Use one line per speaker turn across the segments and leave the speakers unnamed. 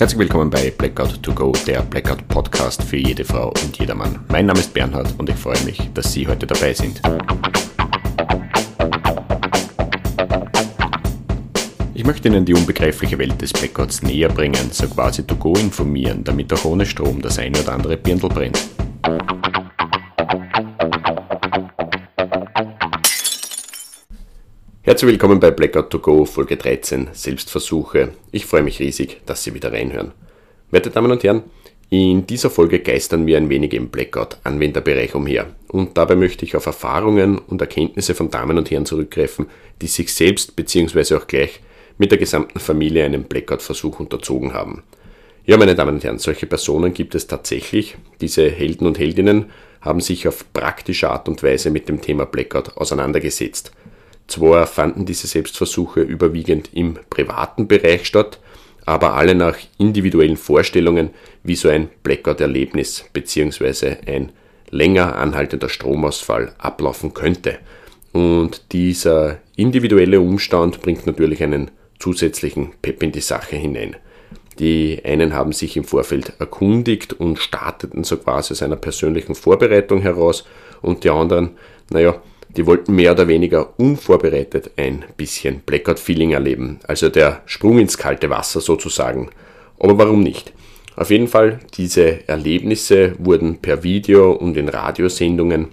Herzlich willkommen bei Blackout to Go, der Blackout Podcast für jede Frau und jedermann. Mein Name ist Bernhard und ich freue mich, dass Sie heute dabei sind. Ich möchte Ihnen die unbegreifliche Welt des Blackouts näher bringen, so quasi to go informieren, damit auch ohne Strom das eine oder andere Birndl brennt. Herzlich willkommen bei Blackout to Go Folge 13 Selbstversuche. Ich freue mich riesig, dass Sie wieder reinhören. Werte Damen und Herren, in dieser Folge geistern wir ein wenig im Blackout-Anwenderbereich umher. Und dabei möchte ich auf Erfahrungen und Erkenntnisse von Damen und Herren zurückgreifen, die sich selbst bzw. auch gleich mit der gesamten Familie einen Blackout-Versuch unterzogen haben. Ja, meine Damen und Herren, solche Personen gibt es tatsächlich. Diese Helden und Heldinnen haben sich auf praktische Art und Weise mit dem Thema Blackout auseinandergesetzt. Zwar fanden diese Selbstversuche überwiegend im privaten Bereich statt, aber alle nach individuellen Vorstellungen, wie so ein Blackout-Erlebnis bzw. ein länger anhaltender Stromausfall ablaufen könnte. Und dieser individuelle Umstand bringt natürlich einen zusätzlichen Pep in die Sache hinein. Die einen haben sich im Vorfeld erkundigt und starteten so quasi aus einer persönlichen Vorbereitung heraus und die anderen, naja, die wollten mehr oder weniger unvorbereitet ein bisschen Blackout-Feeling erleben, also der Sprung ins kalte Wasser sozusagen. Aber warum nicht? Auf jeden Fall, diese Erlebnisse wurden per Video und in Radiosendungen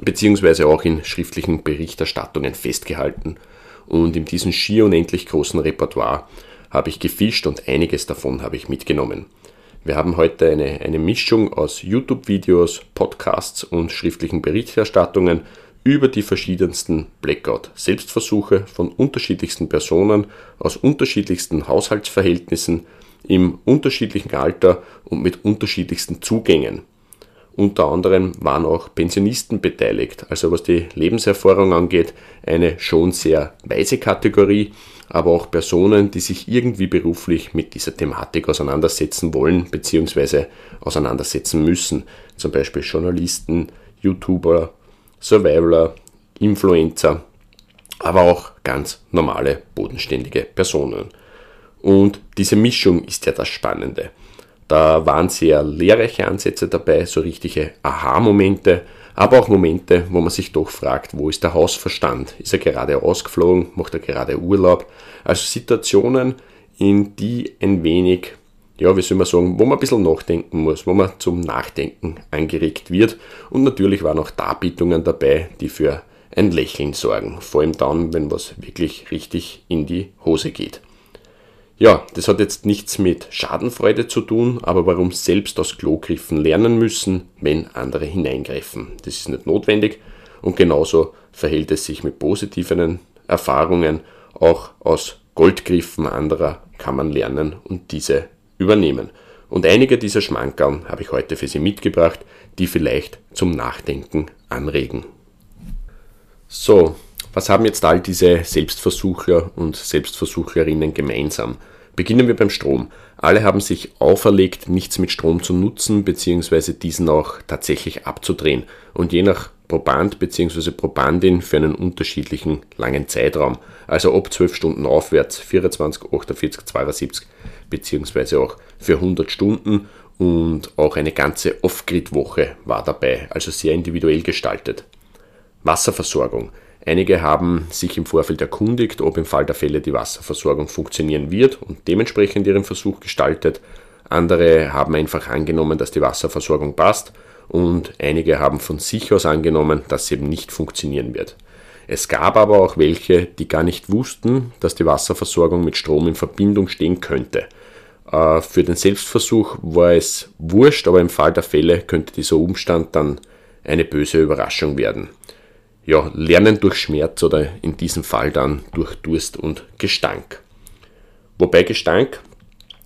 beziehungsweise auch in schriftlichen Berichterstattungen festgehalten. Und in diesem schier unendlich großen Repertoire habe ich gefischt und einiges davon habe ich mitgenommen. Wir haben heute eine, eine Mischung aus YouTube-Videos, Podcasts und schriftlichen Berichterstattungen über die verschiedensten Blackout-Selbstversuche von unterschiedlichsten Personen aus unterschiedlichsten Haushaltsverhältnissen im unterschiedlichen Alter und mit unterschiedlichsten Zugängen. Unter anderem waren auch Pensionisten beteiligt, also was die Lebenserfahrung angeht, eine schon sehr weise Kategorie, aber auch Personen, die sich irgendwie beruflich mit dieser Thematik auseinandersetzen wollen bzw. auseinandersetzen müssen, zum Beispiel Journalisten, YouTuber, Survivaler, Influencer, aber auch ganz normale, bodenständige Personen. Und diese Mischung ist ja das Spannende. Da waren sehr lehrreiche Ansätze dabei, so richtige Aha-Momente, aber auch Momente, wo man sich doch fragt, wo ist der Hausverstand? Ist er gerade ausgeflogen? Macht er gerade Urlaub? Also Situationen, in die ein wenig ja, wie soll man sagen, wo man ein bisschen nachdenken muss, wo man zum Nachdenken angeregt wird. Und natürlich waren auch Darbietungen dabei, die für ein Lächeln sorgen. Vor allem dann, wenn was wirklich richtig in die Hose geht. Ja, das hat jetzt nichts mit Schadenfreude zu tun, aber warum selbst aus Klogriffen lernen müssen, wenn andere hineingreifen. Das ist nicht notwendig und genauso verhält es sich mit positiven Erfahrungen. Auch aus Goldgriffen anderer kann man lernen und diese übernehmen. Und einige dieser Schmankerl habe ich heute für Sie mitgebracht, die vielleicht zum Nachdenken anregen. So, was haben jetzt all diese Selbstversuchler und Selbstversuchlerinnen gemeinsam? Beginnen wir beim Strom. Alle haben sich auferlegt, nichts mit Strom zu nutzen bzw. diesen auch tatsächlich abzudrehen und je nach Proband bzw. Probandin für einen unterschiedlichen langen Zeitraum, also ab 12 Stunden aufwärts, 24, 48, 72 bzw. auch für 100 Stunden und auch eine ganze Off-Grid-Woche war dabei, also sehr individuell gestaltet. Wasserversorgung. Einige haben sich im Vorfeld erkundigt, ob im Fall der Fälle die Wasserversorgung funktionieren wird und dementsprechend ihren Versuch gestaltet. Andere haben einfach angenommen, dass die Wasserversorgung passt und einige haben von sich aus angenommen, dass sie eben nicht funktionieren wird. Es gab aber auch welche, die gar nicht wussten, dass die Wasserversorgung mit Strom in Verbindung stehen könnte. Äh, für den Selbstversuch war es wurscht, aber im Fall der Fälle könnte dieser Umstand dann eine böse Überraschung werden. Ja, lernen durch Schmerz oder in diesem Fall dann durch Durst und Gestank. Wobei Gestank,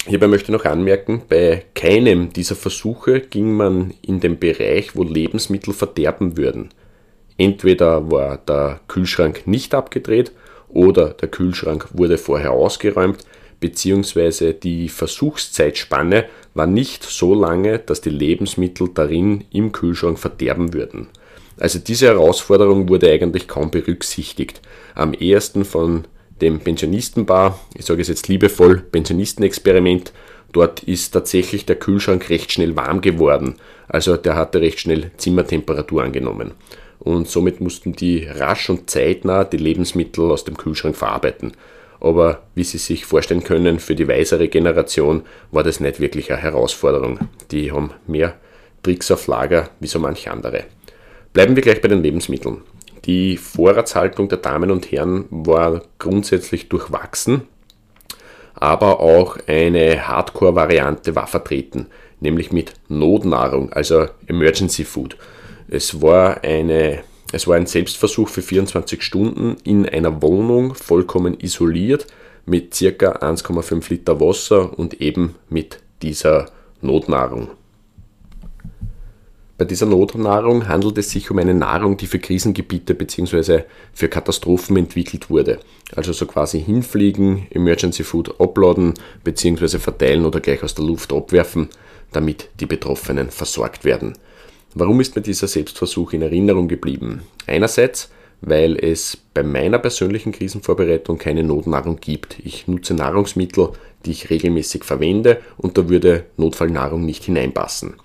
hierbei möchte ich noch anmerken, bei keinem dieser Versuche ging man in den Bereich, wo Lebensmittel verderben würden. Entweder war der Kühlschrank nicht abgedreht oder der Kühlschrank wurde vorher ausgeräumt, beziehungsweise die Versuchszeitspanne war nicht so lange, dass die Lebensmittel darin im Kühlschrank verderben würden. Also diese Herausforderung wurde eigentlich kaum berücksichtigt. Am ehesten von dem Pensionistenpaar, ich sage es jetzt liebevoll, Pensionistenexperiment, Dort ist tatsächlich der Kühlschrank recht schnell warm geworden. Also der hatte recht schnell Zimmertemperatur angenommen. Und somit mussten die rasch und zeitnah die Lebensmittel aus dem Kühlschrank verarbeiten. Aber wie Sie sich vorstellen können, für die weisere Generation war das nicht wirklich eine Herausforderung. Die haben mehr Tricks auf Lager wie so manch andere. Bleiben wir gleich bei den Lebensmitteln. Die Vorratshaltung der Damen und Herren war grundsätzlich durchwachsen, aber auch eine Hardcore-Variante war vertreten, nämlich mit Notnahrung, also Emergency Food. Es war, eine, es war ein Selbstversuch für 24 Stunden in einer Wohnung, vollkommen isoliert, mit circa 1,5 Liter Wasser und eben mit dieser Notnahrung. Bei dieser Notnahrung handelt es sich um eine Nahrung, die für Krisengebiete bzw. für Katastrophen entwickelt wurde. Also so quasi hinfliegen, Emergency Food uploaden bzw. verteilen oder gleich aus der Luft abwerfen, damit die Betroffenen versorgt werden. Warum ist mir dieser Selbstversuch in Erinnerung geblieben? Einerseits, weil es bei meiner persönlichen Krisenvorbereitung keine Notnahrung gibt. Ich nutze Nahrungsmittel, die ich regelmäßig verwende und da würde Notfallnahrung nicht hineinpassen.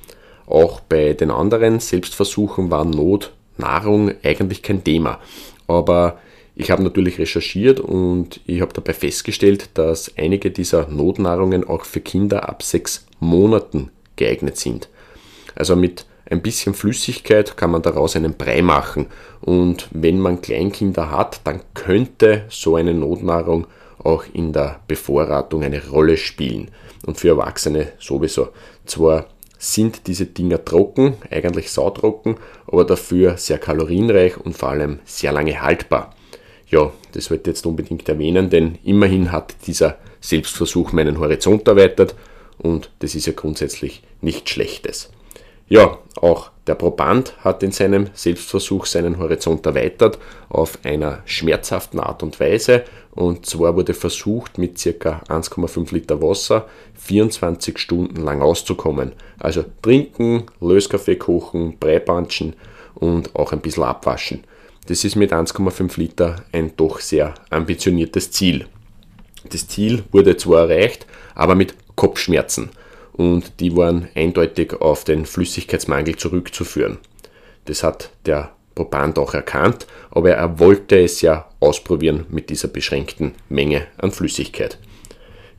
Auch bei den anderen Selbstversuchen war Notnahrung eigentlich kein Thema. Aber ich habe natürlich recherchiert und ich habe dabei festgestellt, dass einige dieser Notnahrungen auch für Kinder ab sechs Monaten geeignet sind. Also mit ein bisschen Flüssigkeit kann man daraus einen Brei machen. Und wenn man Kleinkinder hat, dann könnte so eine Notnahrung auch in der Bevorratung eine Rolle spielen. Und für Erwachsene sowieso. Zwar sind diese Dinger trocken, eigentlich sautrocken, aber dafür sehr kalorienreich und vor allem sehr lange haltbar. Ja, das wollte ich jetzt unbedingt erwähnen, denn immerhin hat dieser Selbstversuch meinen Horizont erweitert und das ist ja grundsätzlich nichts Schlechtes. Ja, auch der Proband hat in seinem Selbstversuch seinen Horizont erweitert auf einer schmerzhaften Art und Weise. Und zwar wurde versucht, mit ca. 1,5 Liter Wasser 24 Stunden lang auszukommen. Also trinken, Löskaffee kochen, Breipanschen und auch ein bisschen abwaschen. Das ist mit 1,5 Liter ein doch sehr ambitioniertes Ziel. Das Ziel wurde zwar erreicht, aber mit Kopfschmerzen und die waren eindeutig auf den Flüssigkeitsmangel zurückzuführen. Das hat der Proband auch erkannt, aber er wollte es ja ausprobieren mit dieser beschränkten Menge an Flüssigkeit.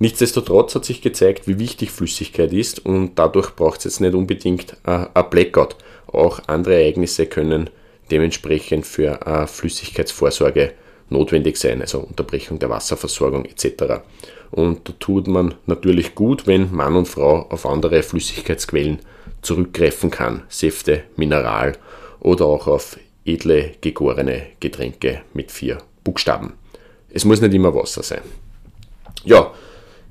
Nichtsdestotrotz hat sich gezeigt, wie wichtig Flüssigkeit ist und dadurch braucht es jetzt nicht unbedingt ein Blackout. Auch andere Ereignisse können dementsprechend für eine Flüssigkeitsvorsorge notwendig sein, also Unterbrechung der Wasserversorgung etc. Und da tut man natürlich gut, wenn Mann und Frau auf andere Flüssigkeitsquellen zurückgreifen kann, Säfte, Mineral oder auch auf edle gegorene Getränke mit vier Buchstaben. Es muss nicht immer Wasser sein. Ja,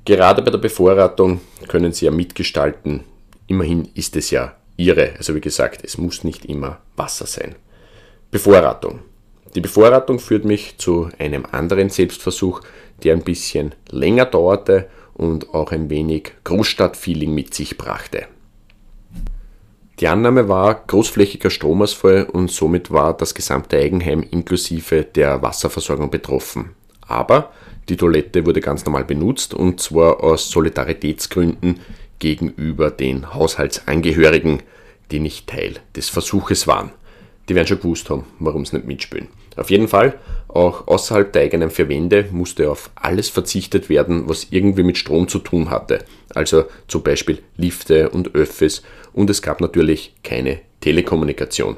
gerade bei der Bevorratung können Sie ja mitgestalten. Immerhin ist es ja Ihre. Also wie gesagt, es muss nicht immer Wasser sein. Bevorratung. Die Bevorratung führt mich zu einem anderen Selbstversuch, der ein bisschen länger dauerte und auch ein wenig Großstadtfeeling mit sich brachte. Die Annahme war großflächiger Stromausfall und somit war das gesamte Eigenheim inklusive der Wasserversorgung betroffen. Aber die Toilette wurde ganz normal benutzt und zwar aus Solidaritätsgründen gegenüber den Haushaltsangehörigen, die nicht Teil des Versuches waren. Die werden schon gewusst haben, warum sie nicht mitspielen. Auf jeden Fall, auch außerhalb der eigenen vier Wände musste auf alles verzichtet werden, was irgendwie mit Strom zu tun hatte. Also zum Beispiel Lifte und Öffis und es gab natürlich keine Telekommunikation.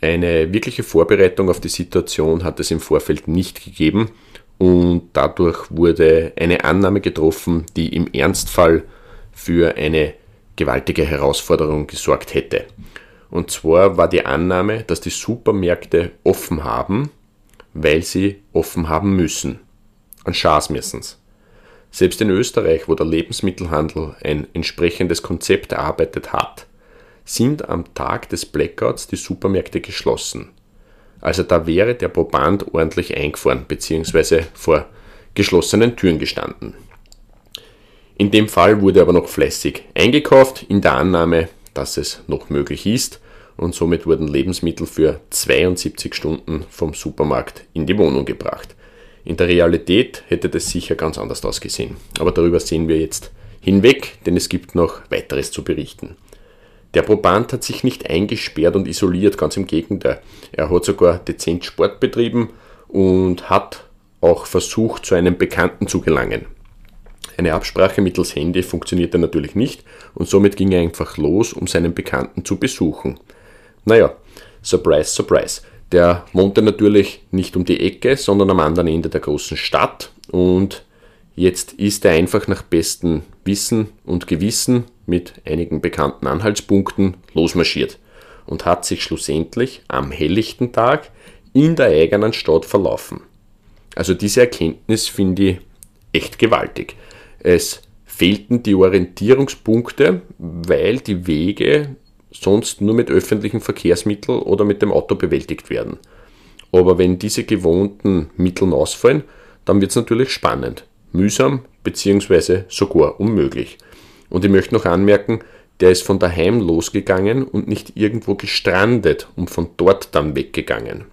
Eine wirkliche Vorbereitung auf die Situation hat es im Vorfeld nicht gegeben und dadurch wurde eine Annahme getroffen, die im Ernstfall für eine gewaltige Herausforderung gesorgt hätte. Und zwar war die Annahme, dass die Supermärkte offen haben, weil sie offen haben müssen. An Schaß müssen's. Selbst in Österreich, wo der Lebensmittelhandel ein entsprechendes Konzept erarbeitet hat, sind am Tag des Blackouts die Supermärkte geschlossen. Also da wäre der Proband ordentlich eingefahren bzw. vor geschlossenen Türen gestanden. In dem Fall wurde aber noch fleißig eingekauft, in der Annahme, dass es noch möglich ist und somit wurden Lebensmittel für 72 Stunden vom Supermarkt in die Wohnung gebracht. In der Realität hätte das sicher ganz anders ausgesehen, aber darüber sehen wir jetzt hinweg, denn es gibt noch weiteres zu berichten. Der Proband hat sich nicht eingesperrt und isoliert, ganz im Gegenteil. Er hat sogar dezent Sport betrieben und hat auch versucht, zu einem Bekannten zu gelangen. Eine Absprache mittels Handy funktionierte natürlich nicht und somit ging er einfach los, um seinen Bekannten zu besuchen. Naja, surprise, surprise. Der wohnte natürlich nicht um die Ecke, sondern am anderen Ende der großen Stadt und jetzt ist er einfach nach bestem Wissen und Gewissen mit einigen bekannten Anhaltspunkten losmarschiert und hat sich schlussendlich am helllichten Tag in der eigenen Stadt verlaufen. Also diese Erkenntnis finde ich echt gewaltig. Es fehlten die Orientierungspunkte, weil die Wege sonst nur mit öffentlichen Verkehrsmitteln oder mit dem Auto bewältigt werden. Aber wenn diese gewohnten Mittel ausfallen, dann wird es natürlich spannend, mühsam bzw. sogar unmöglich. Und ich möchte noch anmerken, der ist von daheim losgegangen und nicht irgendwo gestrandet und von dort dann weggegangen.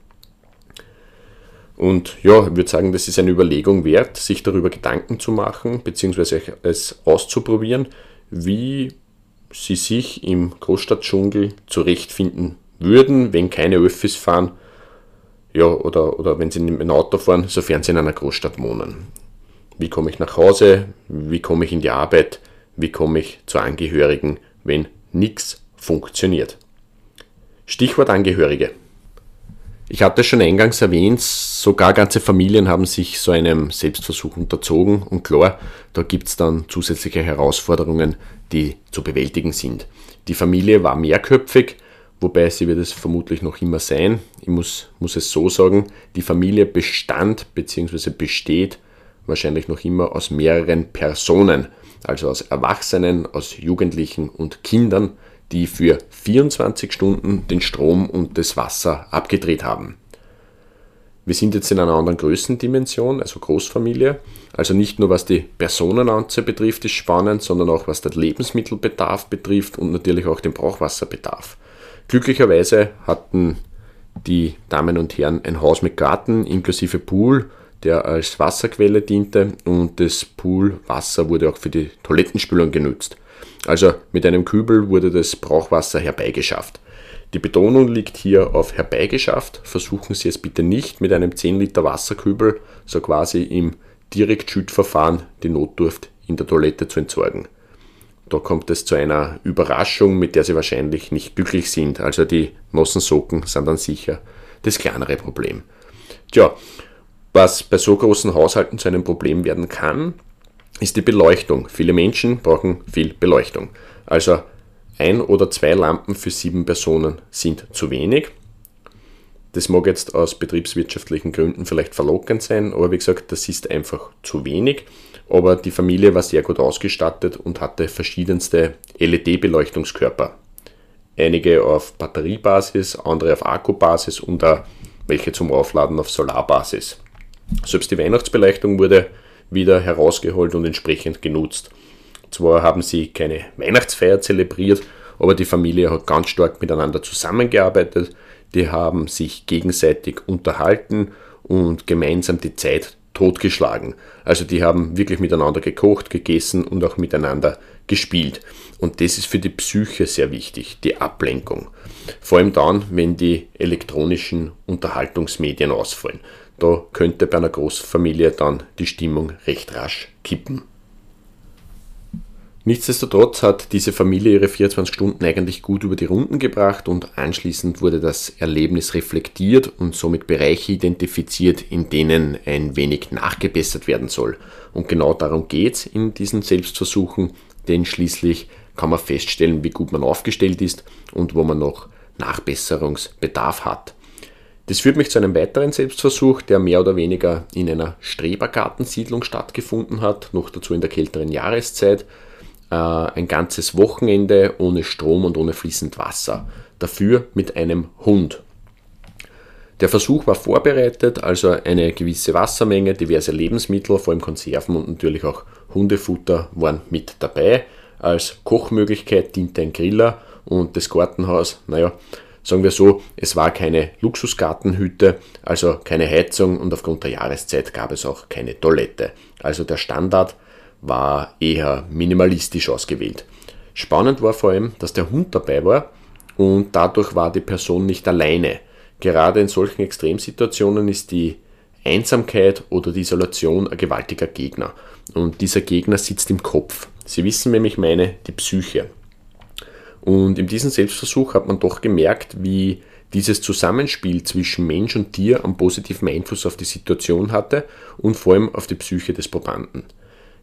Und ja, ich würde sagen, das ist eine Überlegung wert, sich darüber Gedanken zu machen, beziehungsweise es auszuprobieren, wie sie sich im Großstadtdschungel zurechtfinden würden, wenn keine Öffis fahren, ja, oder, oder wenn sie mit dem Auto fahren, sofern sie in einer Großstadt wohnen. Wie komme ich nach Hause? Wie komme ich in die Arbeit? Wie komme ich zu Angehörigen, wenn nichts funktioniert? Stichwort Angehörige. Ich hatte schon eingangs erwähnt, sogar ganze Familien haben sich so einem Selbstversuch unterzogen und klar, da gibt es dann zusätzliche Herausforderungen, die zu bewältigen sind. Die Familie war mehrköpfig, wobei sie wird es vermutlich noch immer sein. Ich muss, muss es so sagen, die Familie bestand bzw. besteht wahrscheinlich noch immer aus mehreren Personen, also aus Erwachsenen, aus Jugendlichen und Kindern, die für 24 Stunden den Strom und das Wasser abgedreht haben. Wir sind jetzt in einer anderen Größendimension, also Großfamilie. Also nicht nur was die Personenanzahl betrifft, ist spannend, sondern auch was der Lebensmittelbedarf betrifft und natürlich auch den Brauchwasserbedarf. Glücklicherweise hatten die Damen und Herren ein Haus mit Garten inklusive Pool, der als Wasserquelle diente und das Poolwasser wurde auch für die Toilettenspülung genutzt. Also mit einem Kübel wurde das Brauchwasser herbeigeschafft. Die Betonung liegt hier auf herbeigeschafft. Versuchen Sie es bitte nicht mit einem 10 Liter Wasserkübel, so quasi im Direktschüttverfahren, die Notdurft in der Toilette zu entsorgen. Da kommt es zu einer Überraschung, mit der Sie wahrscheinlich nicht glücklich sind. Also die nassen Socken sind dann sicher das kleinere Problem. Tja, was bei so großen Haushalten zu einem Problem werden kann, ist die Beleuchtung. Viele Menschen brauchen viel Beleuchtung. Also ein oder zwei Lampen für sieben Personen sind zu wenig. Das mag jetzt aus betriebswirtschaftlichen Gründen vielleicht verlockend sein, aber wie gesagt, das ist einfach zu wenig. Aber die Familie war sehr gut ausgestattet und hatte verschiedenste LED-Beleuchtungskörper. Einige auf Batteriebasis, andere auf Akkubasis und auch welche zum Aufladen auf Solarbasis. Selbst die Weihnachtsbeleuchtung wurde wieder herausgeholt und entsprechend genutzt. Zwar haben sie keine Weihnachtsfeier zelebriert, aber die Familie hat ganz stark miteinander zusammengearbeitet. Die haben sich gegenseitig unterhalten und gemeinsam die Zeit totgeschlagen. Also die haben wirklich miteinander gekocht, gegessen und auch miteinander gespielt. Und das ist für die Psyche sehr wichtig, die Ablenkung. Vor allem dann, wenn die elektronischen Unterhaltungsmedien ausfallen. Da könnte bei einer Großfamilie dann die Stimmung recht rasch kippen. Nichtsdestotrotz hat diese Familie ihre 24 Stunden eigentlich gut über die Runden gebracht und anschließend wurde das Erlebnis reflektiert und somit Bereiche identifiziert, in denen ein wenig nachgebessert werden soll. Und genau darum geht es in diesen Selbstversuchen, denn schließlich kann man feststellen, wie gut man aufgestellt ist und wo man noch Nachbesserungsbedarf hat. Das führt mich zu einem weiteren Selbstversuch, der mehr oder weniger in einer Strebergartensiedlung stattgefunden hat, noch dazu in der kälteren Jahreszeit äh, ein ganzes Wochenende ohne Strom und ohne fließend Wasser. Dafür mit einem Hund. Der Versuch war vorbereitet, also eine gewisse Wassermenge, diverse Lebensmittel, vor allem Konserven und natürlich auch Hundefutter waren mit dabei. Als Kochmöglichkeit diente ein Griller und das Gartenhaus, naja, sagen wir so, es war keine Luxusgartenhütte, also keine Heizung und aufgrund der Jahreszeit gab es auch keine Toilette. Also der Standard war eher minimalistisch ausgewählt. Spannend war vor allem, dass der Hund dabei war und dadurch war die Person nicht alleine. Gerade in solchen Extremsituationen ist die Einsamkeit oder die Isolation ein gewaltiger Gegner. Und dieser Gegner sitzt im Kopf. Sie wissen nämlich meine, die Psyche. Und in diesem Selbstversuch hat man doch gemerkt, wie dieses Zusammenspiel zwischen Mensch und Tier einen positiven Einfluss auf die Situation hatte und vor allem auf die Psyche des Probanden.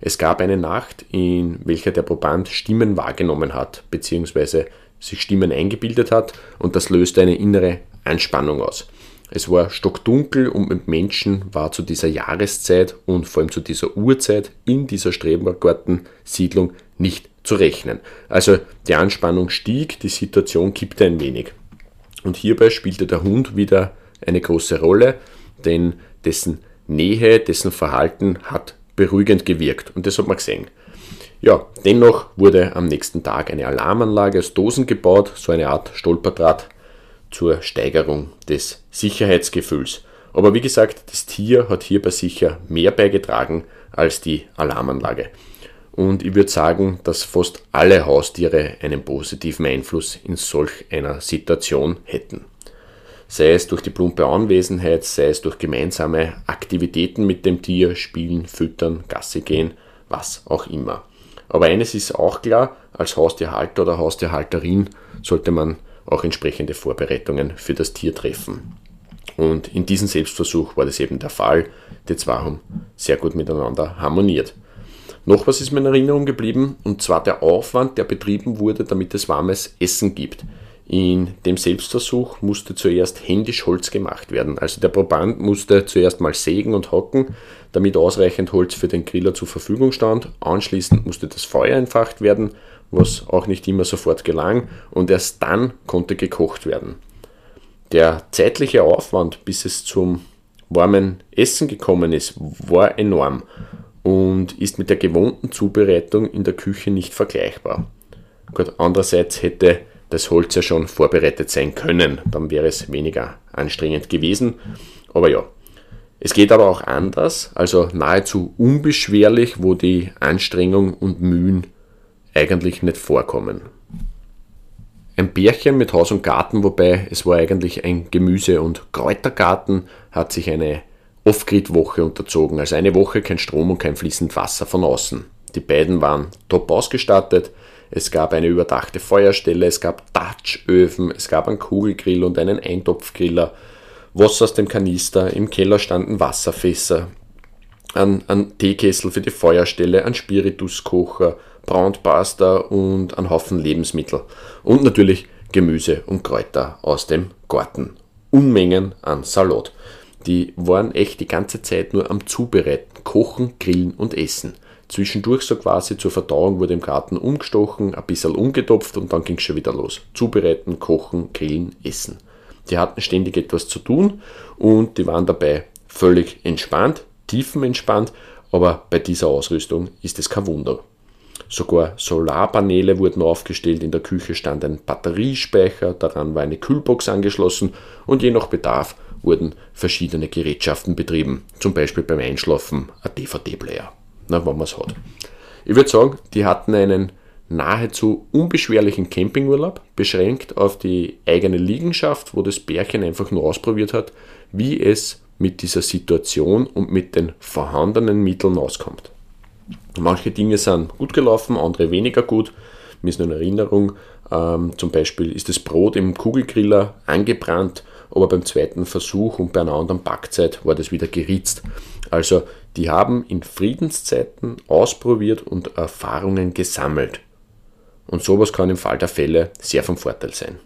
Es gab eine Nacht, in welcher der Proband Stimmen wahrgenommen hat, beziehungsweise sich Stimmen eingebildet hat und das löste eine innere Anspannung aus. Es war stockdunkel und mit Menschen war zu dieser Jahreszeit und vor allem zu dieser Uhrzeit in dieser Strebergarten-Siedlung nicht zu rechnen. Also die Anspannung stieg, die Situation kippte ein wenig. Und hierbei spielte der Hund wieder eine große Rolle, denn dessen Nähe, dessen Verhalten hat beruhigend gewirkt. Und das hat man gesehen. Ja, dennoch wurde am nächsten Tag eine Alarmanlage aus Dosen gebaut, so eine Art Stolperdraht zur Steigerung des Sicherheitsgefühls. Aber wie gesagt, das Tier hat hierbei sicher mehr beigetragen als die Alarmanlage. Und ich würde sagen, dass fast alle Haustiere einen positiven Einfluss in solch einer Situation hätten sei es durch die plumpe Anwesenheit, sei es durch gemeinsame Aktivitäten mit dem Tier, spielen, füttern, Gasse gehen, was auch immer. Aber eines ist auch klar, als Haustierhalter oder Haustierhalterin sollte man auch entsprechende Vorbereitungen für das Tier treffen. Und in diesem Selbstversuch war das eben der Fall. Die zwei haben sehr gut miteinander harmoniert. Noch was ist mir in Erinnerung geblieben, und zwar der Aufwand, der betrieben wurde, damit es warmes Essen gibt. In dem Selbstversuch musste zuerst händisch Holz gemacht werden. Also der Proband musste zuerst mal sägen und hocken, damit ausreichend Holz für den Griller zur Verfügung stand. Anschließend musste das Feuer entfacht werden, was auch nicht immer sofort gelang, und erst dann konnte gekocht werden. Der zeitliche Aufwand, bis es zum warmen Essen gekommen ist, war enorm und ist mit der gewohnten Zubereitung in der Küche nicht vergleichbar. Gut, andererseits hätte das Holz ja schon vorbereitet sein können. Dann wäre es weniger anstrengend gewesen. Aber ja, es geht aber auch anders, also nahezu unbeschwerlich, wo die Anstrengung und Mühen eigentlich nicht vorkommen. Ein Bärchen mit Haus und Garten, wobei es war eigentlich ein Gemüse- und Kräutergarten, hat sich eine Off-Grid-Woche unterzogen, also eine Woche kein Strom und kein fließend Wasser von außen. Die beiden waren top ausgestattet, es gab eine überdachte Feuerstelle, es gab Dutchöfen, es gab einen Kugelgrill und einen Eintopfgriller, Wasser aus dem Kanister, im Keller standen Wasserfässer, ein, ein Teekessel für die Feuerstelle, ein Spirituskocher, Brandpasta und ein Haufen Lebensmittel. Und natürlich Gemüse und Kräuter aus dem Garten. Unmengen an Salat. Die waren echt die ganze Zeit nur am Zubereiten, kochen, grillen und essen. Zwischendurch so quasi zur Verdauung wurde im Garten umgestochen, ein bisschen umgetopft und dann ging es schon wieder los. Zubereiten, kochen, grillen, essen. Die hatten ständig etwas zu tun und die waren dabei völlig entspannt, tiefenentspannt, aber bei dieser Ausrüstung ist es kein Wunder. Sogar Solarpaneele wurden aufgestellt, in der Küche stand ein Batteriespeicher, daran war eine Kühlbox angeschlossen und je nach Bedarf wurden verschiedene Gerätschaften betrieben, zum Beispiel beim Einschlafen ein DVD-Player wenn man es hat. Ich würde sagen, die hatten einen nahezu unbeschwerlichen Campingurlaub, beschränkt auf die eigene Liegenschaft, wo das Bärchen einfach nur ausprobiert hat, wie es mit dieser Situation und mit den vorhandenen Mitteln auskommt. Manche Dinge sind gut gelaufen, andere weniger gut. Mir ist nur in Erinnerung, ähm, zum Beispiel ist das Brot im Kugelgriller angebrannt, aber beim zweiten Versuch und bei einer anderen Backzeit war das wieder geritzt. Also die haben in Friedenszeiten ausprobiert und Erfahrungen gesammelt. Und sowas kann im Fall der Fälle sehr vom Vorteil sein.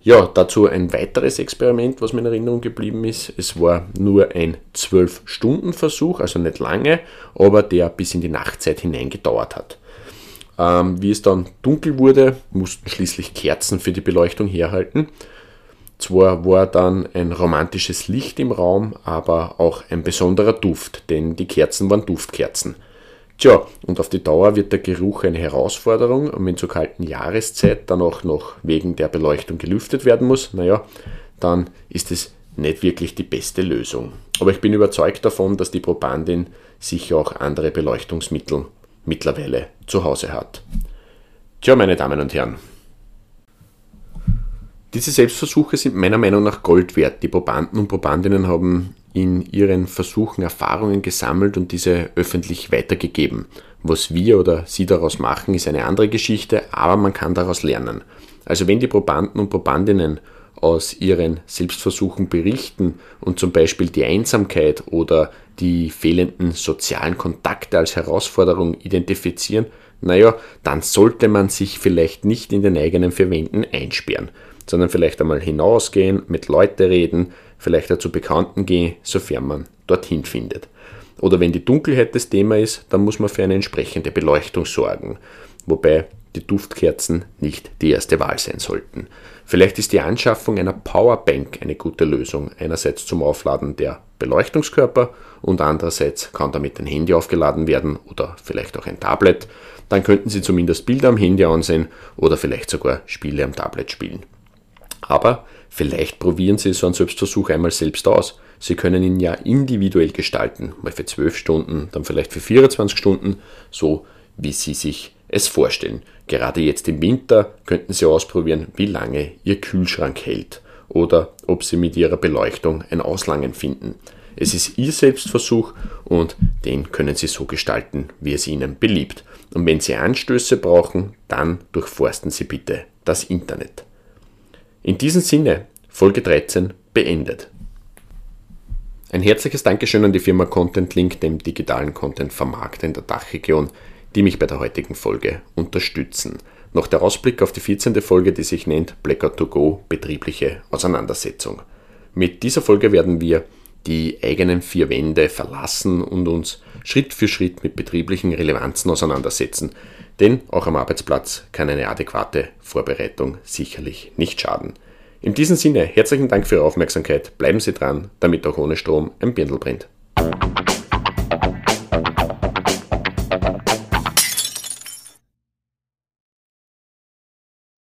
Ja, dazu ein weiteres Experiment, was mir in Erinnerung geblieben ist. Es war nur ein 12-Stunden-Versuch, also nicht lange, aber der bis in die Nachtzeit hinein gedauert hat. Ähm, wie es dann dunkel wurde, mussten schließlich Kerzen für die Beleuchtung herhalten zwar war dann ein romantisches Licht im Raum, aber auch ein besonderer Duft, denn die Kerzen waren Duftkerzen. Tja, und auf die Dauer wird der Geruch eine Herausforderung und wenn zur kalten Jahreszeit dann auch noch wegen der Beleuchtung gelüftet werden muss, naja, dann ist es nicht wirklich die beste Lösung. Aber ich bin überzeugt davon, dass die Probandin sicher auch andere Beleuchtungsmittel mittlerweile zu Hause hat. Tja, meine Damen und Herren, diese Selbstversuche sind meiner Meinung nach Gold wert. Die Probanden und Probandinnen haben in ihren Versuchen Erfahrungen gesammelt und diese öffentlich weitergegeben. Was wir oder sie daraus machen, ist eine andere Geschichte, aber man kann daraus lernen. Also wenn die Probanden und Probandinnen aus ihren Selbstversuchen berichten und zum Beispiel die Einsamkeit oder die fehlenden sozialen Kontakte als Herausforderung identifizieren, naja, dann sollte man sich vielleicht nicht in den eigenen vier Wänden einsperren sondern vielleicht einmal hinausgehen, mit Leuten reden, vielleicht auch zu Bekannten gehen, sofern man dorthin findet. Oder wenn die Dunkelheit das Thema ist, dann muss man für eine entsprechende Beleuchtung sorgen, wobei die Duftkerzen nicht die erste Wahl sein sollten. Vielleicht ist die Anschaffung einer Powerbank eine gute Lösung, einerseits zum Aufladen der Beleuchtungskörper und andererseits kann damit ein Handy aufgeladen werden oder vielleicht auch ein Tablet. Dann könnten Sie zumindest Bilder am Handy ansehen oder vielleicht sogar Spiele am Tablet spielen. Aber vielleicht probieren Sie so einen Selbstversuch einmal selbst aus. Sie können ihn ja individuell gestalten, mal für 12 Stunden, dann vielleicht für 24 Stunden, so wie Sie sich es vorstellen. Gerade jetzt im Winter könnten Sie ausprobieren, wie lange Ihr Kühlschrank hält oder ob Sie mit Ihrer Beleuchtung ein Auslangen finden. Es ist Ihr Selbstversuch und den können Sie so gestalten, wie es Ihnen beliebt. Und wenn Sie Anstöße brauchen, dann durchforsten Sie bitte das Internet. In diesem Sinne, Folge 13 beendet. Ein herzliches Dankeschön an die Firma Content Link, dem digitalen Content-Vermarkter in der Dachregion, die mich bei der heutigen Folge unterstützen. Noch der Ausblick auf die 14. Folge, die sich nennt Blackout to Go betriebliche Auseinandersetzung. Mit dieser Folge werden wir die eigenen vier Wände verlassen und uns Schritt für Schritt mit betrieblichen Relevanzen auseinandersetzen, denn auch am Arbeitsplatz kann eine adäquate Vorbereitung sicherlich nicht schaden. In diesem Sinne, herzlichen Dank für Ihre Aufmerksamkeit. Bleiben Sie dran, damit auch ohne Strom ein Birndl brennt.